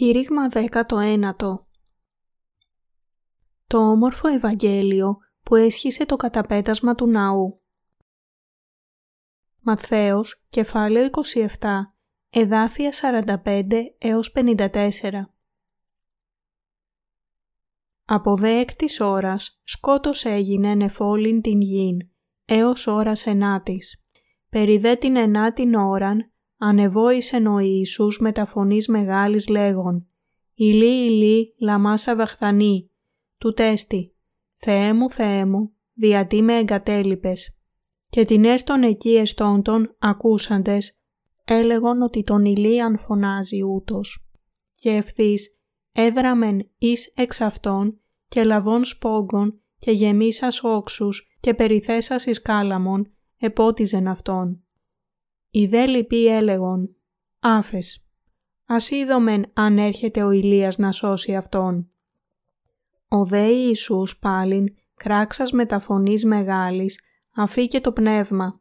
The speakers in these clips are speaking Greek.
Κήρυγμα 19 Το όμορφο Ευαγγέλιο που έσχισε το καταπέτασμα του ναού. Ματθαίος, κεφάλαιο 27, εδάφια 45 έως 54. Από δε έκτης ώρας σκότος έγινε νεφόλην την γην, έως ώρας ενάτης. Περί δε την ενάτην ώραν ανεβόησεν ο Ιησούς με τα φωνής μεγάλης λέγον «Ηλί, ηλί, λαμάσα βαχθανή, του τέστη, Θεέ μου, Θεέ μου, διατί με εγκατέλειπες». Και την έστον εκεί εστόντων ακούσαντες, έλεγον ότι τον ηλίαν φωνάζει ούτως. Και ευθύς έδραμεν εις εξ αυτών και λαβών σπόγκων και γεμίσας όξους και περιθέσας εις κάλαμον, επότιζεν αυτόν. Οι δε λοιποί έλεγον «Άφες, ας είδομεν αν έρχεται ο Ηλίας να σώσει αυτόν». Ο δε Ιησούς πάλιν κράξας με τα φωνής μεγάλης αφήκε το πνεύμα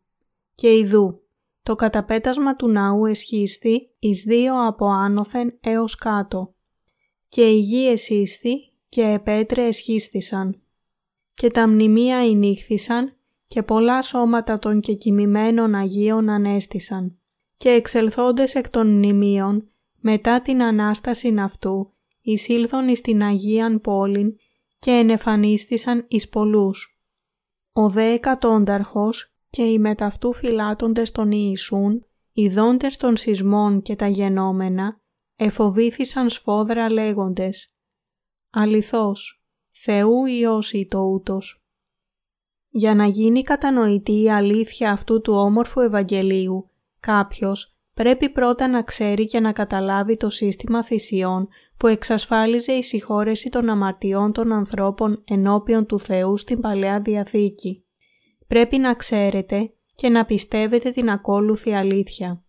και ιδού το καταπέτασμα του ναού εσχίστη εις δύο από άνωθεν έως κάτω και η γη εσύστη και επέτρε εσχίστησαν και τα μνημεία ενήχθησαν και πολλά σώματα των κεκοιμημένων Αγίων ανέστησαν και εξελθόντες εκ των μνημείων μετά την Ανάσταση αυτού εισήλθον εις την Αγίαν πόλην και ενεφανίστησαν εις πολλούς. Ο δε εκατόνταρχος και οι μεταυτού φυλάτοντες των Ιησούν, οι δόντες των σεισμών και τα γενόμενα, εφοβήθησαν σφόδρα λέγοντες «Αληθώς, Θεού Υιός το ούτος». Για να γίνει κατανοητή η αλήθεια αυτού του όμορφου Ευαγγελίου, κάποιος πρέπει πρώτα να ξέρει και να καταλάβει το σύστημα θυσιών που εξασφάλιζε η συγχώρεση των αμαρτιών των ανθρώπων ενώπιον του Θεού στην Παλαιά Διαθήκη. Πρέπει να ξέρετε και να πιστεύετε την ακόλουθη αλήθεια.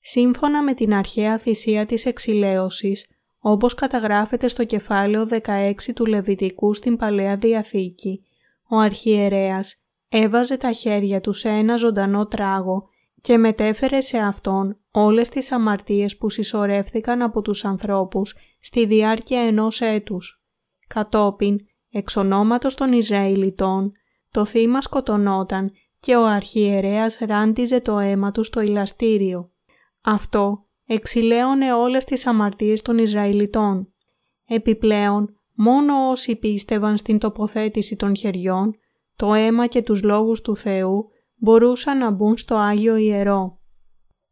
Σύμφωνα με την αρχαία θυσία της εξηλαίωσης, όπως καταγράφεται στο κεφάλαιο 16 του Λεβιτικού στην Παλαιά Διαθήκη, ο αρχιερέας έβαζε τα χέρια του σε ένα ζωντανό τράγο και μετέφερε σε αυτόν όλες τις αμαρτίες που συσσωρεύθηκαν από τους ανθρώπους στη διάρκεια ενός έτους. Κατόπιν, εξ ονόματος των Ισραηλιτών, το θύμα σκοτωνόταν και ο αρχιερέας ράντιζε το αίμα του στο ηλαστήριο. Αυτό εξηλαίωνε όλες τις αμαρτίες των Ισραηλιτών. Επιπλέον, Μόνο όσοι πίστευαν στην τοποθέτηση των χεριών, το αίμα και τους λόγους του Θεού μπορούσαν να μπουν στο Άγιο Ιερό.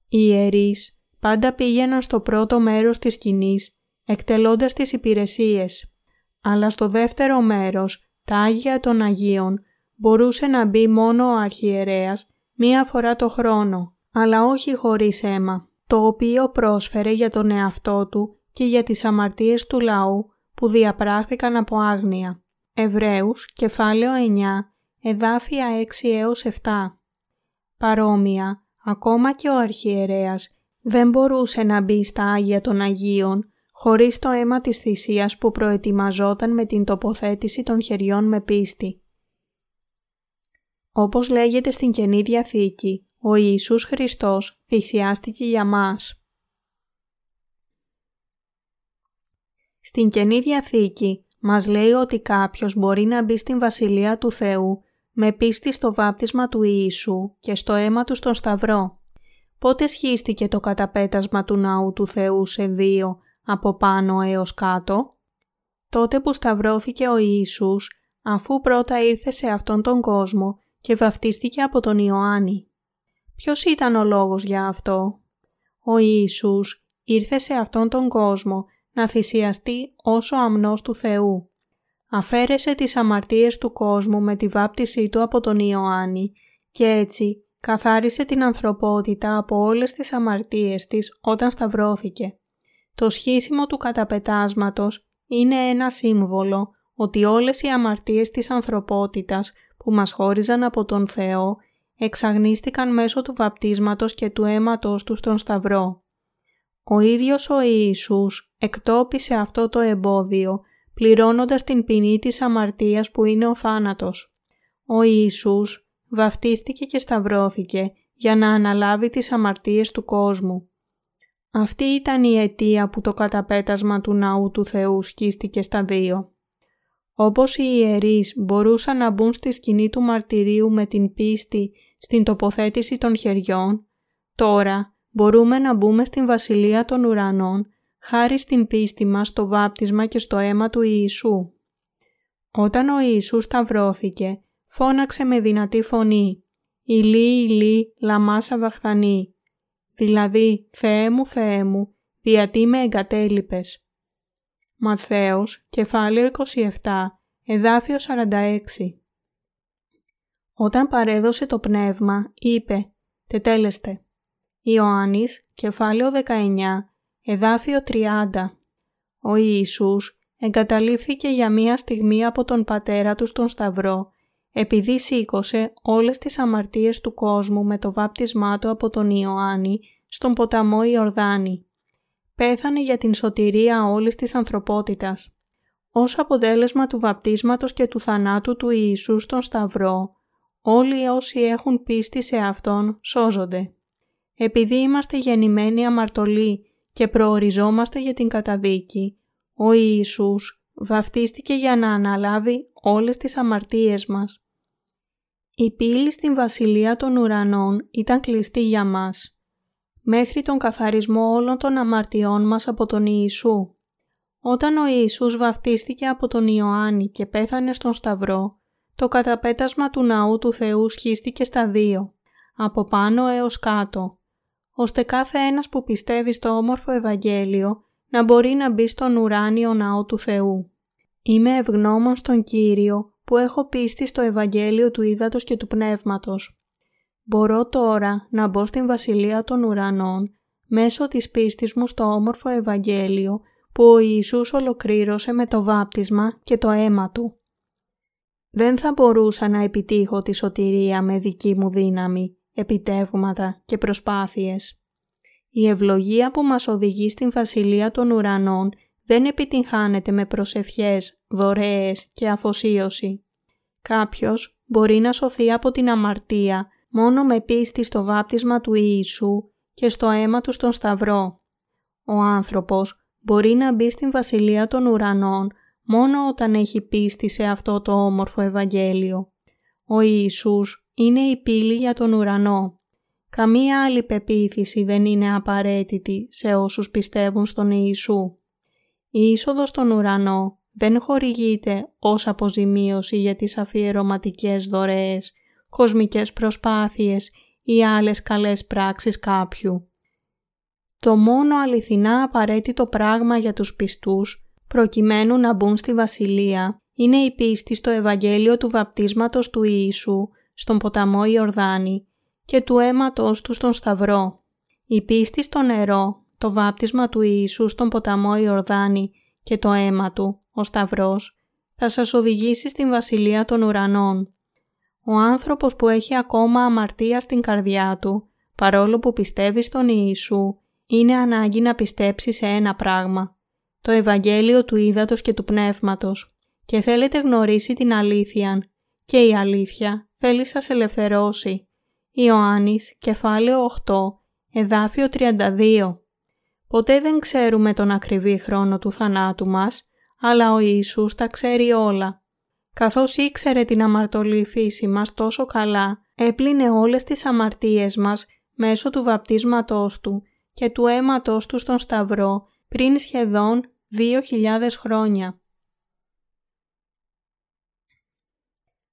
Οι ιερείς πάντα πήγαιναν στο πρώτο μέρος της σκηνής, εκτελώντας τις υπηρεσίες, αλλά στο δεύτερο μέρος, τα Άγια των Αγίων, μπορούσε να μπει μόνο ο αρχιερέας μία φορά το χρόνο, αλλά όχι χωρίς αίμα, το οποίο πρόσφερε για τον εαυτό του και για τις αμαρτίες του λαού που διαπράχθηκαν από άγνοια. Εβραίους, κεφάλαιο 9, εδάφια 6 έως 7. Παρόμοια, ακόμα και ο αρχιερέας δεν μπορούσε να μπει στα Άγια των Αγίων χωρίς το αίμα της θυσίας που προετοιμαζόταν με την τοποθέτηση των χεριών με πίστη. Όπως λέγεται στην Καινή Διαθήκη, ο Ιησούς Χριστός θυσιάστηκε για μας. Στην Καινή Διαθήκη μας λέει ότι κάποιος μπορεί να μπει στην Βασιλεία του Θεού με πίστη στο βάπτισμα του Ιησού και στο αίμα του στον Σταυρό. Πότε σχίστηκε το καταπέτασμα του Ναού του Θεού σε δύο από πάνω έως κάτω; Τότε που σταυρώθηκε ο Ιησούς αφού πρώτα ήρθε σε αυτόν τον κόσμο και βαφτίστηκε από τον Ιωάννη. Ποιος ήταν ο λόγος για αυτό; Ο Ιησούς ήρθε σε αυτόν τον κόσμο να θυσιαστεί όσο αμνός του Θεού. Αφαίρεσε τις αμαρτίες του κόσμου με τη βάπτισή του από τον Ιωάννη και έτσι καθάρισε την ανθρωπότητα από όλες τις αμαρτίες της όταν σταυρώθηκε. Το σχίσιμο του καταπετάσματος είναι ένα σύμβολο ότι όλες οι αμαρτίες της ανθρωπότητας που μας χώριζαν από τον Θεό εξαγνίστηκαν μέσω του βαπτίσματος και του αίματος του στον Σταυρό. Ο ίδιος ο Ιησούς εκτόπισε αυτό το εμπόδιο πληρώνοντας την ποινή της αμαρτίας που είναι ο θάνατος. Ο Ιησούς βαφτίστηκε και σταυρώθηκε για να αναλάβει τις αμαρτίες του κόσμου. Αυτή ήταν η αιτία που το καταπέτασμα του ναού του Θεού σκίστηκε στα δύο. Όπως οι ιερείς μπορούσαν να μπουν στη σκηνή του μαρτυρίου με την πίστη στην τοποθέτηση των χεριών, τώρα μπορούμε να μπούμε στην Βασιλεία των Ουρανών χάρη στην πίστη μας στο βάπτισμα και στο αίμα του Ιησού. Όταν ο Ιησούς σταυρώθηκε, φώναξε με δυνατή φωνή «Ηλί, ηλί, λαμάσα βαχθανή», δηλαδή «Θεέ μου, Θεέ μου, γιατί με εγκατέλειπες». Μαθαίος, κεφάλαιο 27, εδάφιο 46 Όταν παρέδωσε το πνεύμα, είπε «Τετέλεστε». Ιωάννης, κεφάλαιο 19, εδάφιο 30 Ο Ιησούς εγκαταλείφθηκε για μία στιγμή από τον πατέρα του στον Σταυρό επειδή σήκωσε όλες τις αμαρτίες του κόσμου με το βάπτισμά του από τον Ιωάννη στον ποταμό Ιορδάνη. Πέθανε για την σωτηρία όλης της ανθρωπότητας. Ως αποτέλεσμα του βαπτίσματος και του θανάτου του Ιησού στον Σταυρό, όλοι όσοι έχουν πίστη σε Αυτόν σώζονται. Επειδή είμαστε γεννημένοι αμαρτωλοί και προοριζόμαστε για την καταδίκη, ο Ιησούς βαφτίστηκε για να αναλάβει όλες τις αμαρτίες μας. Η πύλη στην Βασιλεία των Ουρανών ήταν κλειστή για μας, μέχρι τον καθαρισμό όλων των αμαρτιών μας από τον Ιησού. Όταν ο Ιησούς βαφτίστηκε από τον Ιωάννη και πέθανε στον Σταυρό, το καταπέτασμα του Ναού του Θεού σχίστηκε στα δύο, από πάνω έως κάτω, ώστε κάθε ένας που πιστεύει στο όμορφο Ευαγγέλιο να μπορεί να μπει στον ουράνιο ναό του Θεού. Είμαι ευγνώμων στον Κύριο που έχω πίστη στο Ευαγγέλιο του Ήδατος και του Πνεύματος. Μπορώ τώρα να μπω στην Βασιλεία των Ουρανών μέσω της πίστης μου στο όμορφο Ευαγγέλιο που ο Ιησούς ολοκλήρωσε με το βάπτισμα και το αίμα Του. Δεν θα μπορούσα να επιτύχω τη σωτηρία με δική μου δύναμη, επιτεύγματα και προσπάθειες. Η ευλογία που μας οδηγεί στην Βασιλεία των Ουρανών δεν επιτυγχάνεται με προσευχές, δωρεές και αφοσίωση. Κάποιος μπορεί να σωθεί από την αμαρτία μόνο με πίστη στο βάπτισμα του Ιησού και στο αίμα του στον Σταυρό. Ο άνθρωπος μπορεί να μπει στην Βασιλεία των Ουρανών μόνο όταν έχει πίστη σε αυτό το όμορφο Ευαγγέλιο. Ο Ιησούς είναι η πύλη για τον ουρανό. Καμία άλλη πεποίθηση δεν είναι απαραίτητη σε όσους πιστεύουν στον Ιησού. Η είσοδος στον ουρανό δεν χορηγείται ως αποζημίωση για τις αφιερωματικές δωρεές, κοσμικές προσπάθειες ή άλλες καλές πράξεις κάποιου. Το μόνο αληθινά απαραίτητο πράγμα για τους πιστούς, προκειμένου να μπουν στη Βασιλεία, είναι η πίστη στο Ευαγγέλιο του βαπτίσματος του Ιησού στον ποταμό Ιορδάνη και του αίματος του στον Σταυρό. Η πίστη στο νερό, το βάπτισμα του Ιησού στον ποταμό Ιορδάνη και το αίμα του, ο Σταυρός, θα σας οδηγήσει στην Βασιλεία των Ουρανών. Ο άνθρωπος που έχει ακόμα αμαρτία στην καρδιά του, παρόλο που πιστεύει στον Ιησού, είναι ανάγκη να πιστέψει σε ένα πράγμα, το Ευαγγέλιο του Ήδατος και του Πνεύματος και θέλετε γνωρίσει την αλήθεια και η αλήθεια θέλει σας ελευθερώσει. Ιωάννης, κεφάλαιο 8, εδάφιο 32. Ποτέ δεν ξέρουμε τον ακριβή χρόνο του θανάτου μας, αλλά ο Ιησούς τα ξέρει όλα. Καθώς ήξερε την αμαρτωλή φύση μας τόσο καλά, έπλυνε όλες τις αμαρτίες μας μέσω του βαπτίσματός Του και του αίματος Του στον Σταυρό πριν σχεδόν 2.000 χρόνια.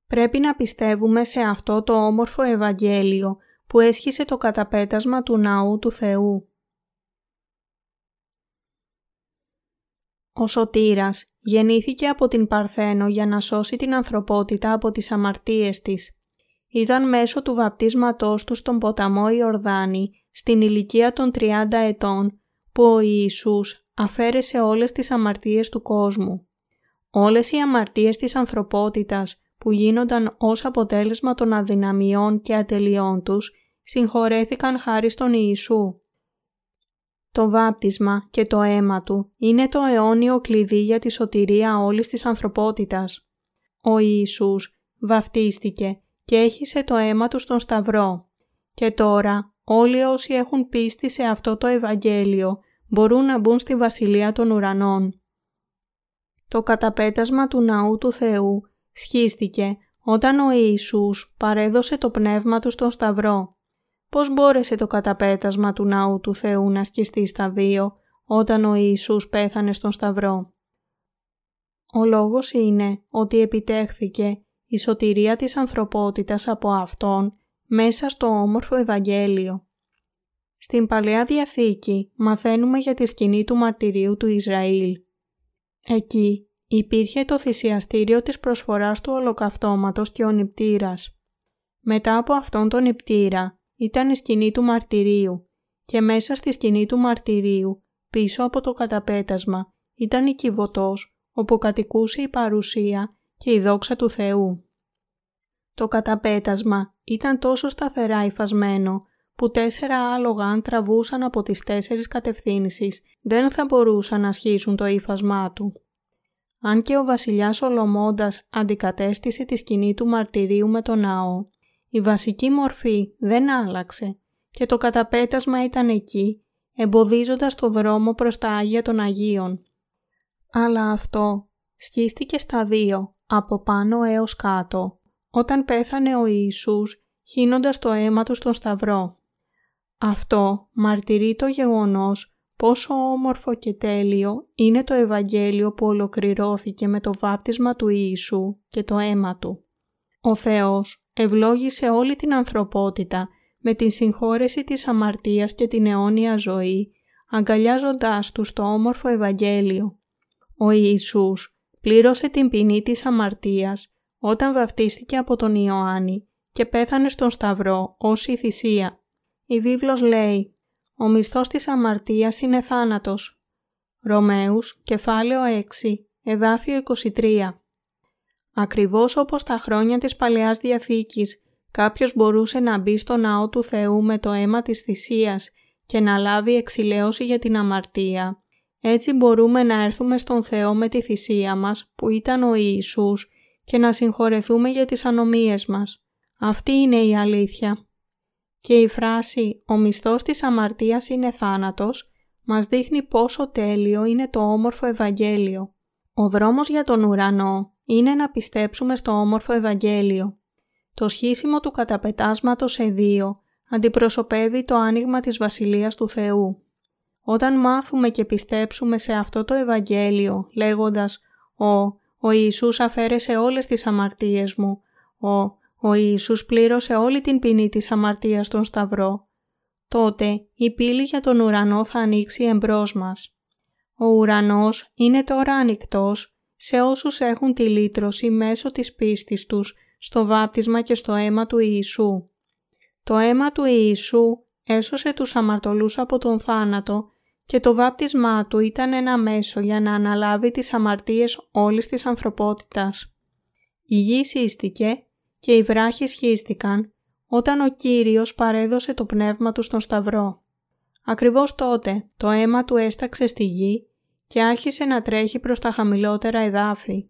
Πρέπει να πιστεύουμε σε αυτό το όμορφο Ευαγγέλιο που έσχισε το καταπέτασμα του ναού του Θεού. Ο Σωτήρας γεννήθηκε από την Παρθένο για να σώσει την ανθρωπότητα από τις αμαρτίες της. Ήταν μέσω του βαπτίσματός του στον ποταμό Ιορδάνη στην ηλικία των 30 ετών που ο Ιησούς αφαίρεσε όλες τις αμαρτίες του κόσμου. Όλες οι αμαρτίες της ανθρωπότητας που γίνονταν ως αποτέλεσμα των αδυναμιών και ατελειών τους, συγχωρέθηκαν χάρη στον Ιησού. Το βάπτισμα και το αίμα Του είναι το αιώνιο κλειδί για τη σωτηρία όλης της ανθρωπότητας. Ο Ιησούς βαφτίστηκε και έχισε το αίμα Του στον Σταυρό και τώρα όλοι όσοι έχουν πίστη σε αυτό το Ευαγγέλιο μπορούν να μπουν στη Βασιλεία των Ουρανών. Το καταπέτασμα του Ναού του Θεού σχίστηκε όταν ο Ιησούς παρέδωσε το πνεύμα του στον Σταυρό. Πώς μπόρεσε το καταπέτασμα του Ναού του Θεού να σκιστεί στα δύο όταν ο Ιησούς πέθανε στον Σταυρό; Ο λόγος είναι ότι επιτέχθηκε η σωτηρία της ανθρωπότητας από Αυτόν μέσα στο όμορφο Ευαγγέλιο. Στην Παλαιά Διαθήκη μαθαίνουμε για τη σκηνή του μαρτυρίου του Ισραήλ. Εκεί υπήρχε το θυσιαστήριο της προσφοράς του ολοκαυτώματος και ο νηπτήρας. Μετά από αυτόν τον νηπτήρα ήταν η σκηνή του μαρτυρίου και μέσα στη σκηνή του μαρτυρίου, πίσω από το καταπέτασμα, ήταν η κυβωτός όπου κατοικούσε η παρουσία και η δόξα του Θεού. Το καταπέτασμα ήταν τόσο σταθερά υφασμένο που τέσσερα άλογα αν τραβούσαν από τις τέσσερις κατευθύνσεις δεν θα μπορούσαν να σχίσουν το ύφασμά του. Αν και ο βασιλιάς Ολομώντας αντικατέστησε τη σκηνή του μαρτυρίου με το ναό, η βασική μορφή δεν άλλαξε και το καταπέτασμα ήταν εκεί, εμποδίζοντας το δρόμο προς τα Άγια των Αγίων. Αλλά αυτό σκίστηκε στα δύο, από πάνω έως κάτω, όταν πέθανε ο Ιησούς χύνοντας το αίμα του στον Σταυρό. Αυτό μαρτυρεί το γεγονός πόσο όμορφο και τέλειο είναι το Ευαγγέλιο που ολοκληρώθηκε με το βάπτισμα του Ιησού και το αίμα Του. Ο Θεός ευλόγησε όλη την ανθρωπότητα με την συγχώρεση της αμαρτίας και την αιώνια ζωή, αγκαλιάζοντάς τους στο όμορφο Ευαγγέλιο. Ο Ιησούς πλήρωσε την ποινή της αμαρτίας όταν βαφτίστηκε από τον Ιωάννη και πέθανε στον Σταυρό ως η θυσία. Η βίβλος λέει «Ο μισθός της αμαρτίας είναι θάνατος». Ρωμαίους, κεφάλαιο 6, εδάφιο 23. Ακριβώς όπως τα χρόνια της Παλαιάς Διαθήκης, κάποιος μπορούσε να μπει στο ναό του Θεού με το αίμα της θυσίας και να λάβει εξηλαίωση για την αμαρτία. Έτσι μπορούμε να έρθουμε στον Θεό με τη θυσία μας που ήταν ο Ιησούς και να συγχωρεθούμε για τις ανομίες μας. Αυτή είναι η αλήθεια. Και η φράση «Ο μισθός της αμαρτίας είναι θάνατος» μας δείχνει πόσο τέλειο είναι το όμορφο Ευαγγέλιο. Ο δρόμος για τον ουρανό είναι να πιστέψουμε στο όμορφο Ευαγγέλιο. Το σχίσιμο του καταπετάσματος σε δύο αντιπροσωπεύει το άνοιγμα της Βασιλείας του Θεού. Όταν μάθουμε και πιστέψουμε σε αυτό το Ευαγγέλιο λέγοντας «Ο, ο Ιησούς αφαίρεσε όλες τις αμαρτίες μου», «Ο, ο Ιησούς πλήρωσε όλη την ποινή της αμαρτίας στον Σταυρό, τότε η πύλη για τον ουρανό θα ανοίξει εμπρός μας. Ο ουρανός είναι τώρα ανοιχτός σε όσους έχουν τη λύτρωση μέσω της πίστης τους στο βάπτισμα και στο αίμα του Ιησού. Το αίμα του Ιησού έσωσε τους αμαρτωλούς από τον θάνατο και το βάπτισμά του ήταν ένα μέσο για να αναλάβει τις αμαρτίες όλης της ανθρωπότητας. Η γη σύστηκε και οι βράχοι σχίστηκαν όταν ο Κύριος παρέδωσε το πνεύμα του στον Σταυρό. Ακριβώς τότε το αίμα του έσταξε στη γη και άρχισε να τρέχει προς τα χαμηλότερα εδάφη.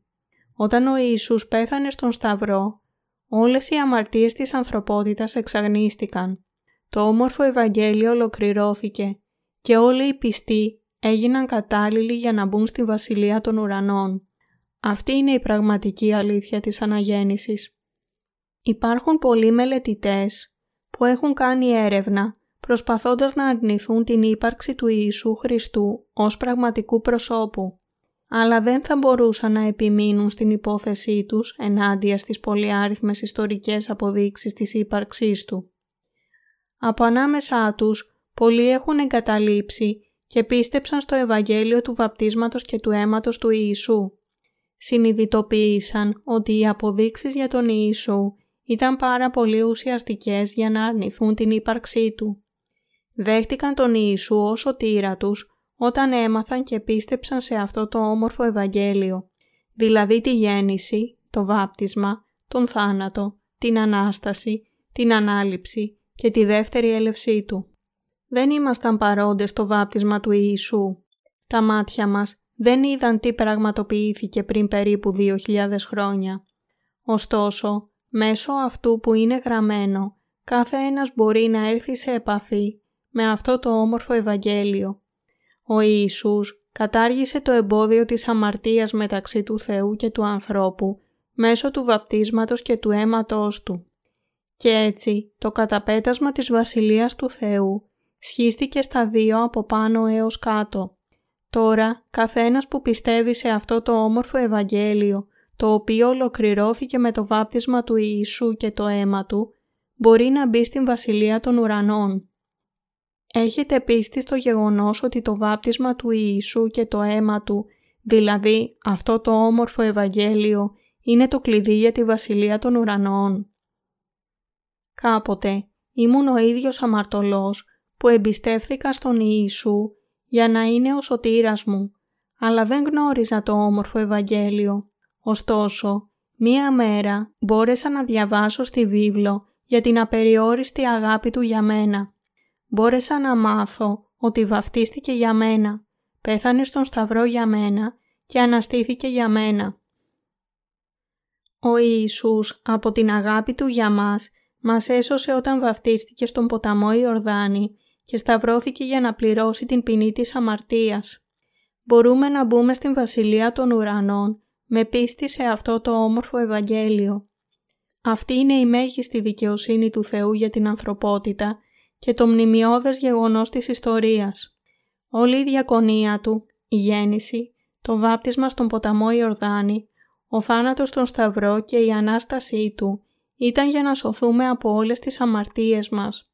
Όταν ο Ιησούς πέθανε στον Σταυρό, όλες οι αμαρτίες της ανθρωπότητας εξαγνίστηκαν. Το όμορφο Ευαγγέλιο ολοκληρώθηκε και όλοι οι πιστοί έγιναν κατάλληλοι για να μπουν στη Βασιλεία των Ουρανών. Αυτή είναι η πραγματική αλήθεια της αναγέννησης. Υπάρχουν πολλοί μελετητές που έχουν κάνει έρευνα προσπαθώντας να αρνηθούν την ύπαρξη του Ιησού Χριστού ως πραγματικού προσώπου, αλλά δεν θα μπορούσαν να επιμείνουν στην υπόθεσή τους ενάντια στις πολυάριθμες ιστορικές αποδείξεις της ύπαρξής Του. Από ανάμεσά τους, πολλοί έχουν εγκαταλείψει και πίστεψαν στο Ευαγγέλιο του βαπτίσματος και του αίματος του Ιησού. Συνειδητοποίησαν ότι οι αποδείξεις για τον Ιησού ήταν πάρα πολύ ουσιαστικές για να αρνηθούν την ύπαρξή του. Δέχτηκαν τον Ιησού ως σωτήρα τους όταν έμαθαν και πίστεψαν σε αυτό το όμορφο Ευαγγέλιο, δηλαδή τη γέννηση, το βάπτισμα, τον θάνατο, την Ανάσταση, την Ανάληψη και τη δεύτερη έλευσή Του. Δεν ήμασταν παρόντες στο βάπτισμα του Ιησού. Τα μάτια μας δεν είδαν τι πραγματοποιήθηκε πριν περίπου 2.000 χρόνια. Ωστόσο, Μέσω αυτού που είναι γραμμένο, κάθε ένας μπορεί να έρθει σε επαφή με αυτό το όμορφο Ευαγγέλιο. Ο Ιησούς κατάργησε το εμπόδιο της αμαρτίας μεταξύ του Θεού και του ανθρώπου μέσω του βαπτίσματος και του αίματος Του. Και έτσι το καταπέτασμα της Βασιλείας του Θεού σχίστηκε στα δύο από πάνω έως κάτω. Τώρα, καθένας που πιστεύει σε αυτό το όμορφο Ευαγγέλιο, το οποίο ολοκληρώθηκε με το βάπτισμα του Ιησού και το αίμα Του, μπορεί να μπει στην Βασιλεία των Ουρανών. Έχετε πίστη στο γεγονός ότι το βάπτισμα του Ιησού και το αίμα Του, δηλαδή αυτό το όμορφο Ευαγγέλιο, είναι το κλειδί για τη Βασιλεία των Ουρανών. Κάποτε ήμουν ο ίδιος αμαρτωλός που εμπιστεύθηκα στον Ιησού για να είναι ο σωτήρας μου, αλλά δεν γνώριζα το όμορφο Ευαγγέλιο. Ωστόσο, μία μέρα μπόρεσα να διαβάσω στη βίβλο για την απεριόριστη αγάπη Του για μένα. Μπόρεσα να μάθω ότι βαφτίστηκε για μένα, πέθανε στον Σταυρό για μένα και αναστήθηκε για μένα. Ο Ιησούς από την αγάπη Του για μας μας έσωσε όταν βαφτίστηκε στον ποταμό Ιορδάνη και σταυρώθηκε για να πληρώσει την ποινή της αμαρτίας. Μπορούμε να μπούμε στην Βασιλεία των Ουρανών με πίστη σε αυτό το όμορφο Ευαγγέλιο. Αυτή είναι η μέγιστη δικαιοσύνη του Θεού για την ανθρωπότητα και το μνημειώδες γεγονός της ιστορίας. Όλη η διακονία του, η γέννηση, το βάπτισμα στον ποταμό Ιορδάνη, ο θάνατος στον Σταυρό και η Ανάστασή του ήταν για να σωθούμε από όλες τις αμαρτίες μας.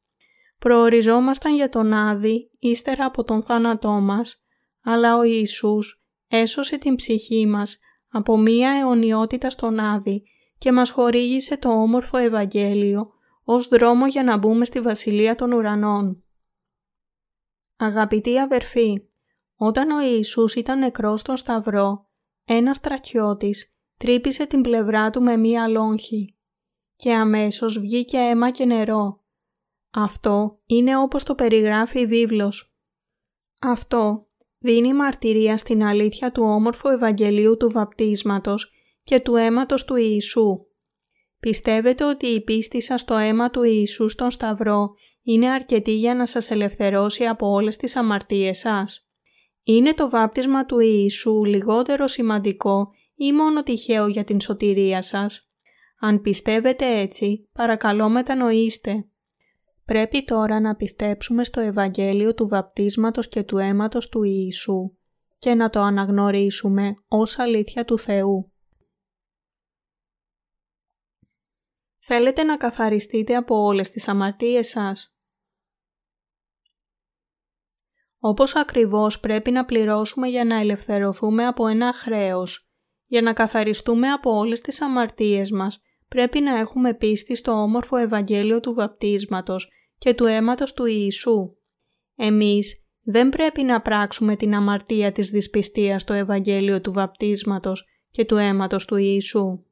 Προοριζόμασταν για τον Άδη ύστερα από τον θάνατό μας, αλλά ο Ιησούς έσωσε την ψυχή μας από μία αιωνιότητα στον Άδη και μας χορήγησε το όμορφο Ευαγγέλιο ως δρόμο για να μπούμε στη Βασιλεία των Ουρανών. Αγαπητοί αδερφοί, όταν ο Ιησούς ήταν νεκρός στον Σταυρό, ένας στρατιώτης τρύπησε την πλευρά του με μία λόγχη και αμέσως βγήκε αίμα και νερό. Αυτό είναι όπως το περιγράφει η βίβλος. Αυτό δίνει μαρτυρία στην αλήθεια του όμορφου Ευαγγελίου του βαπτίσματος και του αίματος του Ιησού. Πιστεύετε ότι η πίστη σας στο αίμα του Ιησού στον Σταυρό είναι αρκετή για να σας ελευθερώσει από όλες τις αμαρτίες σας; Είναι το βάπτισμα του Ιησού λιγότερο σημαντικό ή μόνο τυχαίο για την σωτηρία σας; Αν πιστεύετε έτσι, παρακαλώ μετανοήστε. Πρέπει τώρα να πιστέψουμε στο Ευαγγέλιο του βαπτίσματος και του αίματος του Ιησού και να το αναγνωρίσουμε ως αλήθεια του Θεού. Θέλετε να καθαριστείτε από όλες τις αμαρτίες σας; Όπως ακριβώς πρέπει να πληρώσουμε για να ελευθερωθούμε από ένα χρέος, για να καθαριστούμε από όλες τις αμαρτίες μας, πρέπει να έχουμε πίστη στο όμορφο Ευαγγέλιο του βαπτίσματος και του αίματος του Ιησού. Εμείς δεν πρέπει να πράξουμε την αμαρτία της δυσπιστίας στο Ευαγγέλιο του βαπτίσματος και του αίματος του Ιησού.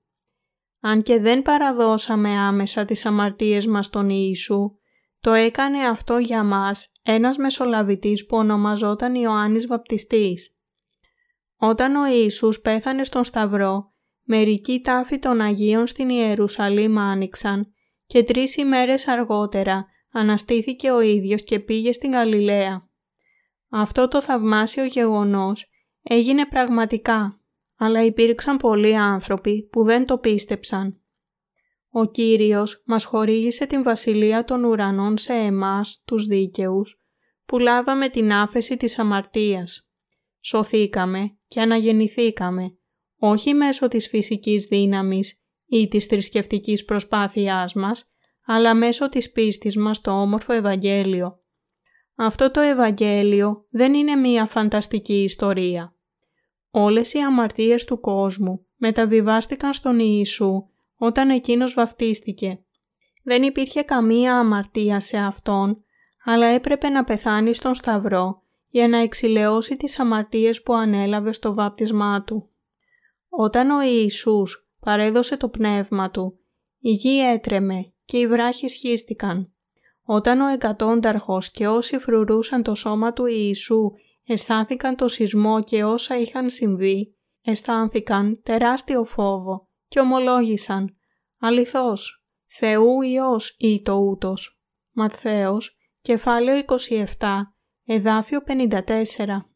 Αν και δεν παραδώσαμε άμεσα τις αμαρτίες μας στον Ιησού, το έκανε αυτό για μας ένας μεσολαβητής που ονομαζόταν Ιωάννης Βαπτιστής. Όταν ο Ιησούς πέθανε στον Σταυρό, μερικοί τάφοι των Αγίων στην Ιερουσαλήμ άνοιξαν και τρεις ημέρες αργότερα αναστήθηκε ο ίδιος και πήγε στην Γαλιλαία. Αυτό το θαυμάσιο γεγονός έγινε πραγματικά αλλά υπήρξαν πολλοί άνθρωποι που δεν το πίστεψαν. Ο Κύριος μας χορήγησε την Βασιλεία των Ουρανών σε εμάς, τους δίκαιους, που λάβαμε την άφεση της αμαρτίας. Σωθήκαμε και αναγεννηθήκαμε, όχι μέσω της φυσικής δύναμης ή της θρησκευτικής προσπάθειάς μας, αλλά μέσω της πίστης μας στο όμορφο Ευαγγέλιο. Αυτό το Ευαγγέλιο δεν είναι μία φανταστική ιστορία. Όλες οι αμαρτίες του κόσμου μεταβιβάστηκαν στον Ιησού όταν εκείνος βαφτίστηκε. Δεν υπήρχε καμία αμαρτία σε Αυτόν, αλλά έπρεπε να πεθάνει στον Σταυρό για να εξηλαιώσει τις αμαρτίες που ανέλαβε στο βάπτισμά Του. Όταν ο Ιησούς παρέδωσε το πνεύμα Του, η γη έτρεμε και οι βράχοι σχίστηκαν. Όταν ο εκατόνταρχος και όσοι φρουρούσαν το σώμα του Ιησού αισθάνθηκαν το σεισμό και όσα είχαν συμβεί, αισθάνθηκαν τεράστιο φόβο και ομολόγησαν «Αληθώς, Θεού Υιός ή το ούτος. Ματθαίος, κεφάλαιο 27, εδάφιο 54.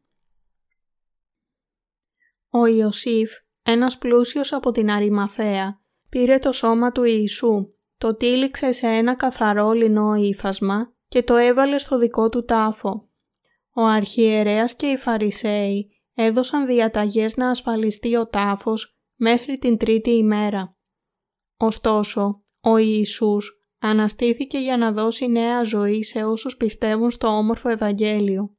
Ο Ιωσήφ, ένας πλούσιος από την Αριμαθέα, πήρε το σώμα του Ιησού, το τύλιξε σε ένα καθαρό λινό ύφασμα και το έβαλε στο δικό του τάφο. Ο αρχιερέας και οι Φαρισαίοι έδωσαν διαταγές να ασφαλιστεί ο τάφος μέχρι την τρίτη ημέρα. Ωστόσο, ο Ιησούς αναστήθηκε για να δώσει νέα ζωή σε όσους πιστεύουν στο όμορφο Ευαγγέλιο.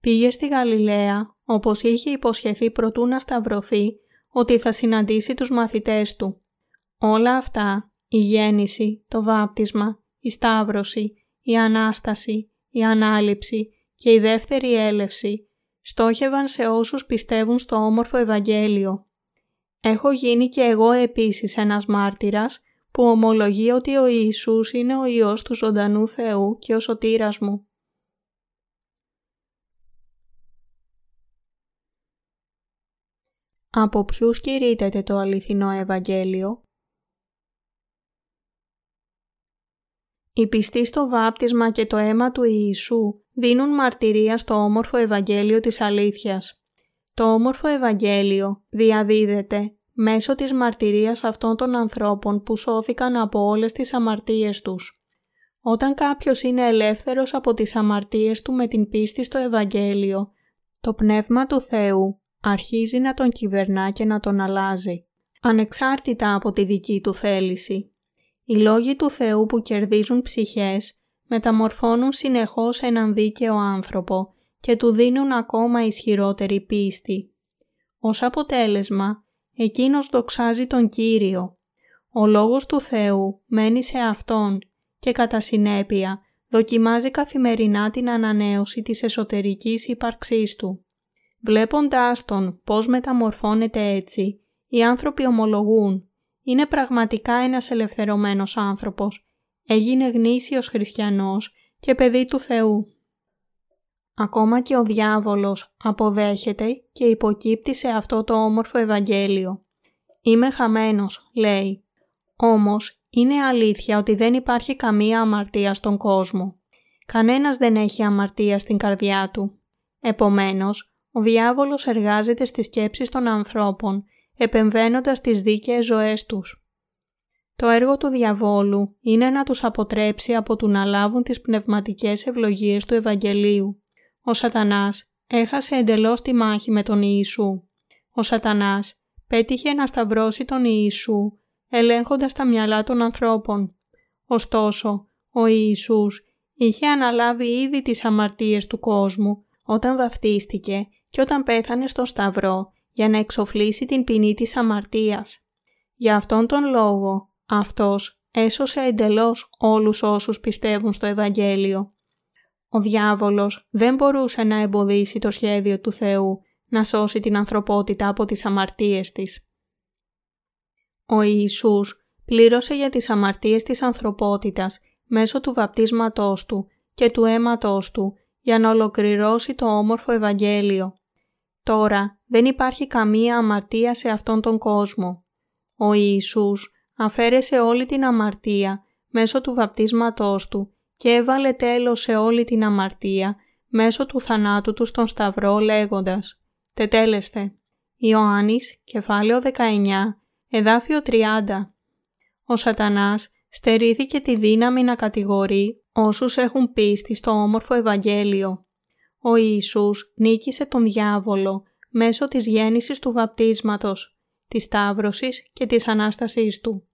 Πήγε στη Γαλιλαία, όπως είχε υποσχεθεί προτού να σταυρωθεί, ότι θα συναντήσει τους μαθητές του. Όλα αυτά, η γέννηση, το βάπτισμα, η σταύρωση, η Ανάσταση, η Ανάληψη και η δεύτερη έλευση, στόχευαν σε όσους πιστεύουν στο όμορφο Ευαγγέλιο. Έχω γίνει και εγώ επίσης ένας μάρτυρας που ομολογεί ότι ο Ιησούς είναι ο Υιός του ζωντανού Θεού και ο σωτήρας μου. Από ποιους κηρύτεται το αληθινό Ευαγγέλιο; Οι πιστοί στο βάπτισμα και το αίμα του Ιησού δίνουν μαρτυρία στο όμορφο Ευαγγέλιο της αλήθειας. Το όμορφο Ευαγγέλιο διαδίδεται μέσω της μαρτυρίας αυτών των ανθρώπων που σώθηκαν από όλες τις αμαρτίες τους. Όταν κάποιος είναι ελεύθερος από τις αμαρτίες του με την πίστη στο Ευαγγέλιο, το Πνεύμα του Θεού αρχίζει να τον κυβερνά και να τον αλλάζει, ανεξάρτητα από τη δική του θέληση. Οι λόγοι του Θεού που κερδίζουν ψυχές μεταμορφώνουν συνεχώς έναν δίκαιο άνθρωπο και του δίνουν ακόμα ισχυρότερη πίστη. Ως αποτέλεσμα, εκείνος δοξάζει τον Κύριο. Ο Λόγος του Θεού μένει σε Αυτόν και κατά συνέπεια δοκιμάζει καθημερινά την ανανέωση της εσωτερικής ύπαρξής Του. Βλέποντάς Τον πώς μεταμορφώνεται έτσι, οι άνθρωποι ομολογούν «Είναι πραγματικά ένας ελευθερωμένος άνθρωπος, έγινε γνήσιος χριστιανός και παιδί του Θεού». Ακόμα και ο διάβολος αποδέχεται και υποκύπτει σε αυτό το όμορφο Ευαγγέλιο. «Είμαι χαμένος», λέει. Όμως, είναι αλήθεια ότι δεν υπάρχει καμία αμαρτία στον κόσμο. Κανένας δεν έχει αμαρτία στην καρδιά του. Επομένως, ο διάβολος εργάζεται στις σκέψεις των ανθρώπων, επεμβαίνοντας τις δίκαιες ζωές τους. Το έργο του διαβόλου είναι να τους αποτρέψει από του να λάβουν τις πνευματικές ευλογίες του Ευαγγελίου ο σατανάς έχασε εντελώς τη μάχη με τον Ιησού. Ο σατανάς πέτυχε να σταυρώσει τον Ιησού ελέγχοντας τα μυαλά των ανθρώπων. Ωστόσο, ο Ιησούς είχε αναλάβει ήδη τις αμαρτίες του κόσμου όταν βαφτίστηκε και όταν πέθανε στο σταυρό για να εξοφλήσει την ποινή της αμαρτίας. Για αυτόν τον λόγο, αυτός έσωσε εντελώς όλους όσους πιστεύουν στο Ευαγγέλιο. Ο διάβολος δεν μπορούσε να εμποδίσει το σχέδιο του Θεού να σώσει την ανθρωπότητα από τις αμαρτίες της. Ο Ιησούς πλήρωσε για τις αμαρτίες της ανθρωπότητας μέσω του βαπτίσματός Του και του αίματός Του για να ολοκληρώσει το όμορφο Ευαγγέλιο. Τώρα δεν υπάρχει καμία αμαρτία σε αυτόν τον κόσμο. Ο Ιησούς αφαίρεσε όλη την αμαρτία μέσω του βαπτίσματός Του και έβαλε τέλος σε όλη την αμαρτία μέσω του θανάτου του στον Σταυρό λέγοντας «Τετέλεστε». Ιωάννης, κεφάλαιο 19, εδάφιο 30. Ο σατανάς στερήθηκε τη δύναμη να κατηγορεί όσους έχουν πίστη στο όμορφο Ευαγγέλιο. Ο Ιησούς νίκησε τον διάβολο μέσω της γέννησης του βαπτίσματος, της Σταύρωσης και της Ανάστασής Του.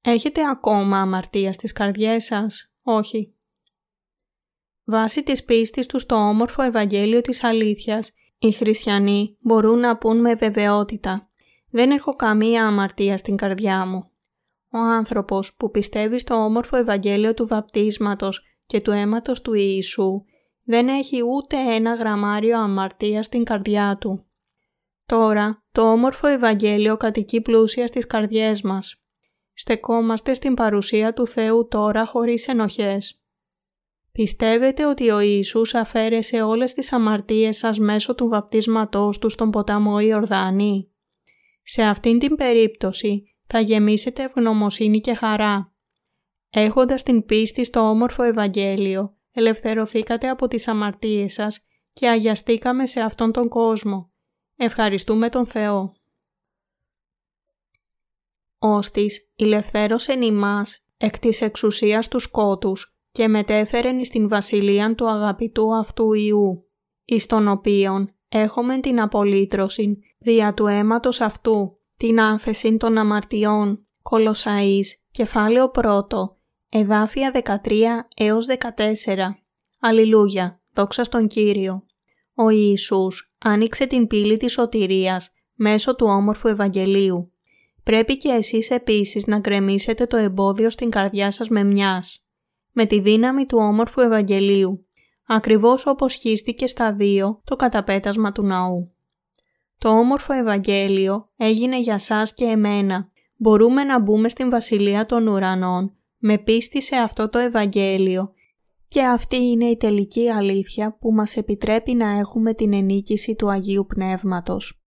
Έχετε ακόμα αμαρτία στις καρδιές σας; Όχι. Βάσει της πίστης του στο όμορφο Ευαγγέλιο της αλήθειας, οι χριστιανοί μπορούν να πούν με βεβαιότητα «Δεν έχω καμία αμαρτία στην καρδιά μου». Ο άνθρωπος που πιστεύει στο όμορφο Ευαγγέλιο του βαπτίσματος και του αίματος του Ιησού δεν έχει ούτε ένα γραμμάριο αμαρτία στην καρδιά του. Τώρα, το όμορφο Ευαγγέλιο κατοικεί πλούσια στις καρδιές μας. Στεκόμαστε στην παρουσία του Θεού τώρα χωρίς ενοχές. Πιστεύετε ότι ο Ιησούς αφαίρεσε όλες τις αμαρτίες σας μέσω του βαπτίσματός του στον ποταμό Ιορδάνη; Σε αυτήν την περίπτωση θα γεμίσετε ευγνωμοσύνη και χαρά. Έχοντας την πίστη στο όμορφο Ευαγγέλιο, ελευθερωθήκατε από τις αμαρτίες σας και αγιαστήκαμε σε αυτόν τον κόσμο. Ευχαριστούμε τον Θεό. Όστις ηλευθέρωσεν ημάς εκ της εξουσίας τους σκότους και μετέφερεν στην βασιλεία του αγαπητού αυτού Ιού, εις τον οποίον έχουμε την απολύτρωση δια του αίματος αυτού, την άφεση των αμαρτιών, Κολοσαΐς, κεφάλαιο πρώτο, εδάφια 13 έως 14. Αλληλούια, δόξα στον Κύριο. Ο Ιησούς άνοιξε την πύλη της σωτηρίας μέσω του όμορφου Ευαγγελίου. Πρέπει και εσείς επίσης να γκρεμίσετε το εμπόδιο στην καρδιά σας με μιας. Με τη δύναμη του όμορφου Ευαγγελίου, ακριβώς όπως χύστηκε στα δύο το καταπέτασμα του ναού. Το όμορφο Ευαγγέλιο έγινε για σας και εμένα. Μπορούμε να μπούμε στην Βασιλεία των Ουρανών με πίστη σε αυτό το Ευαγγέλιο και αυτή είναι η τελική αλήθεια που μας επιτρέπει να έχουμε την ενίκηση του Αγίου Πνεύματος.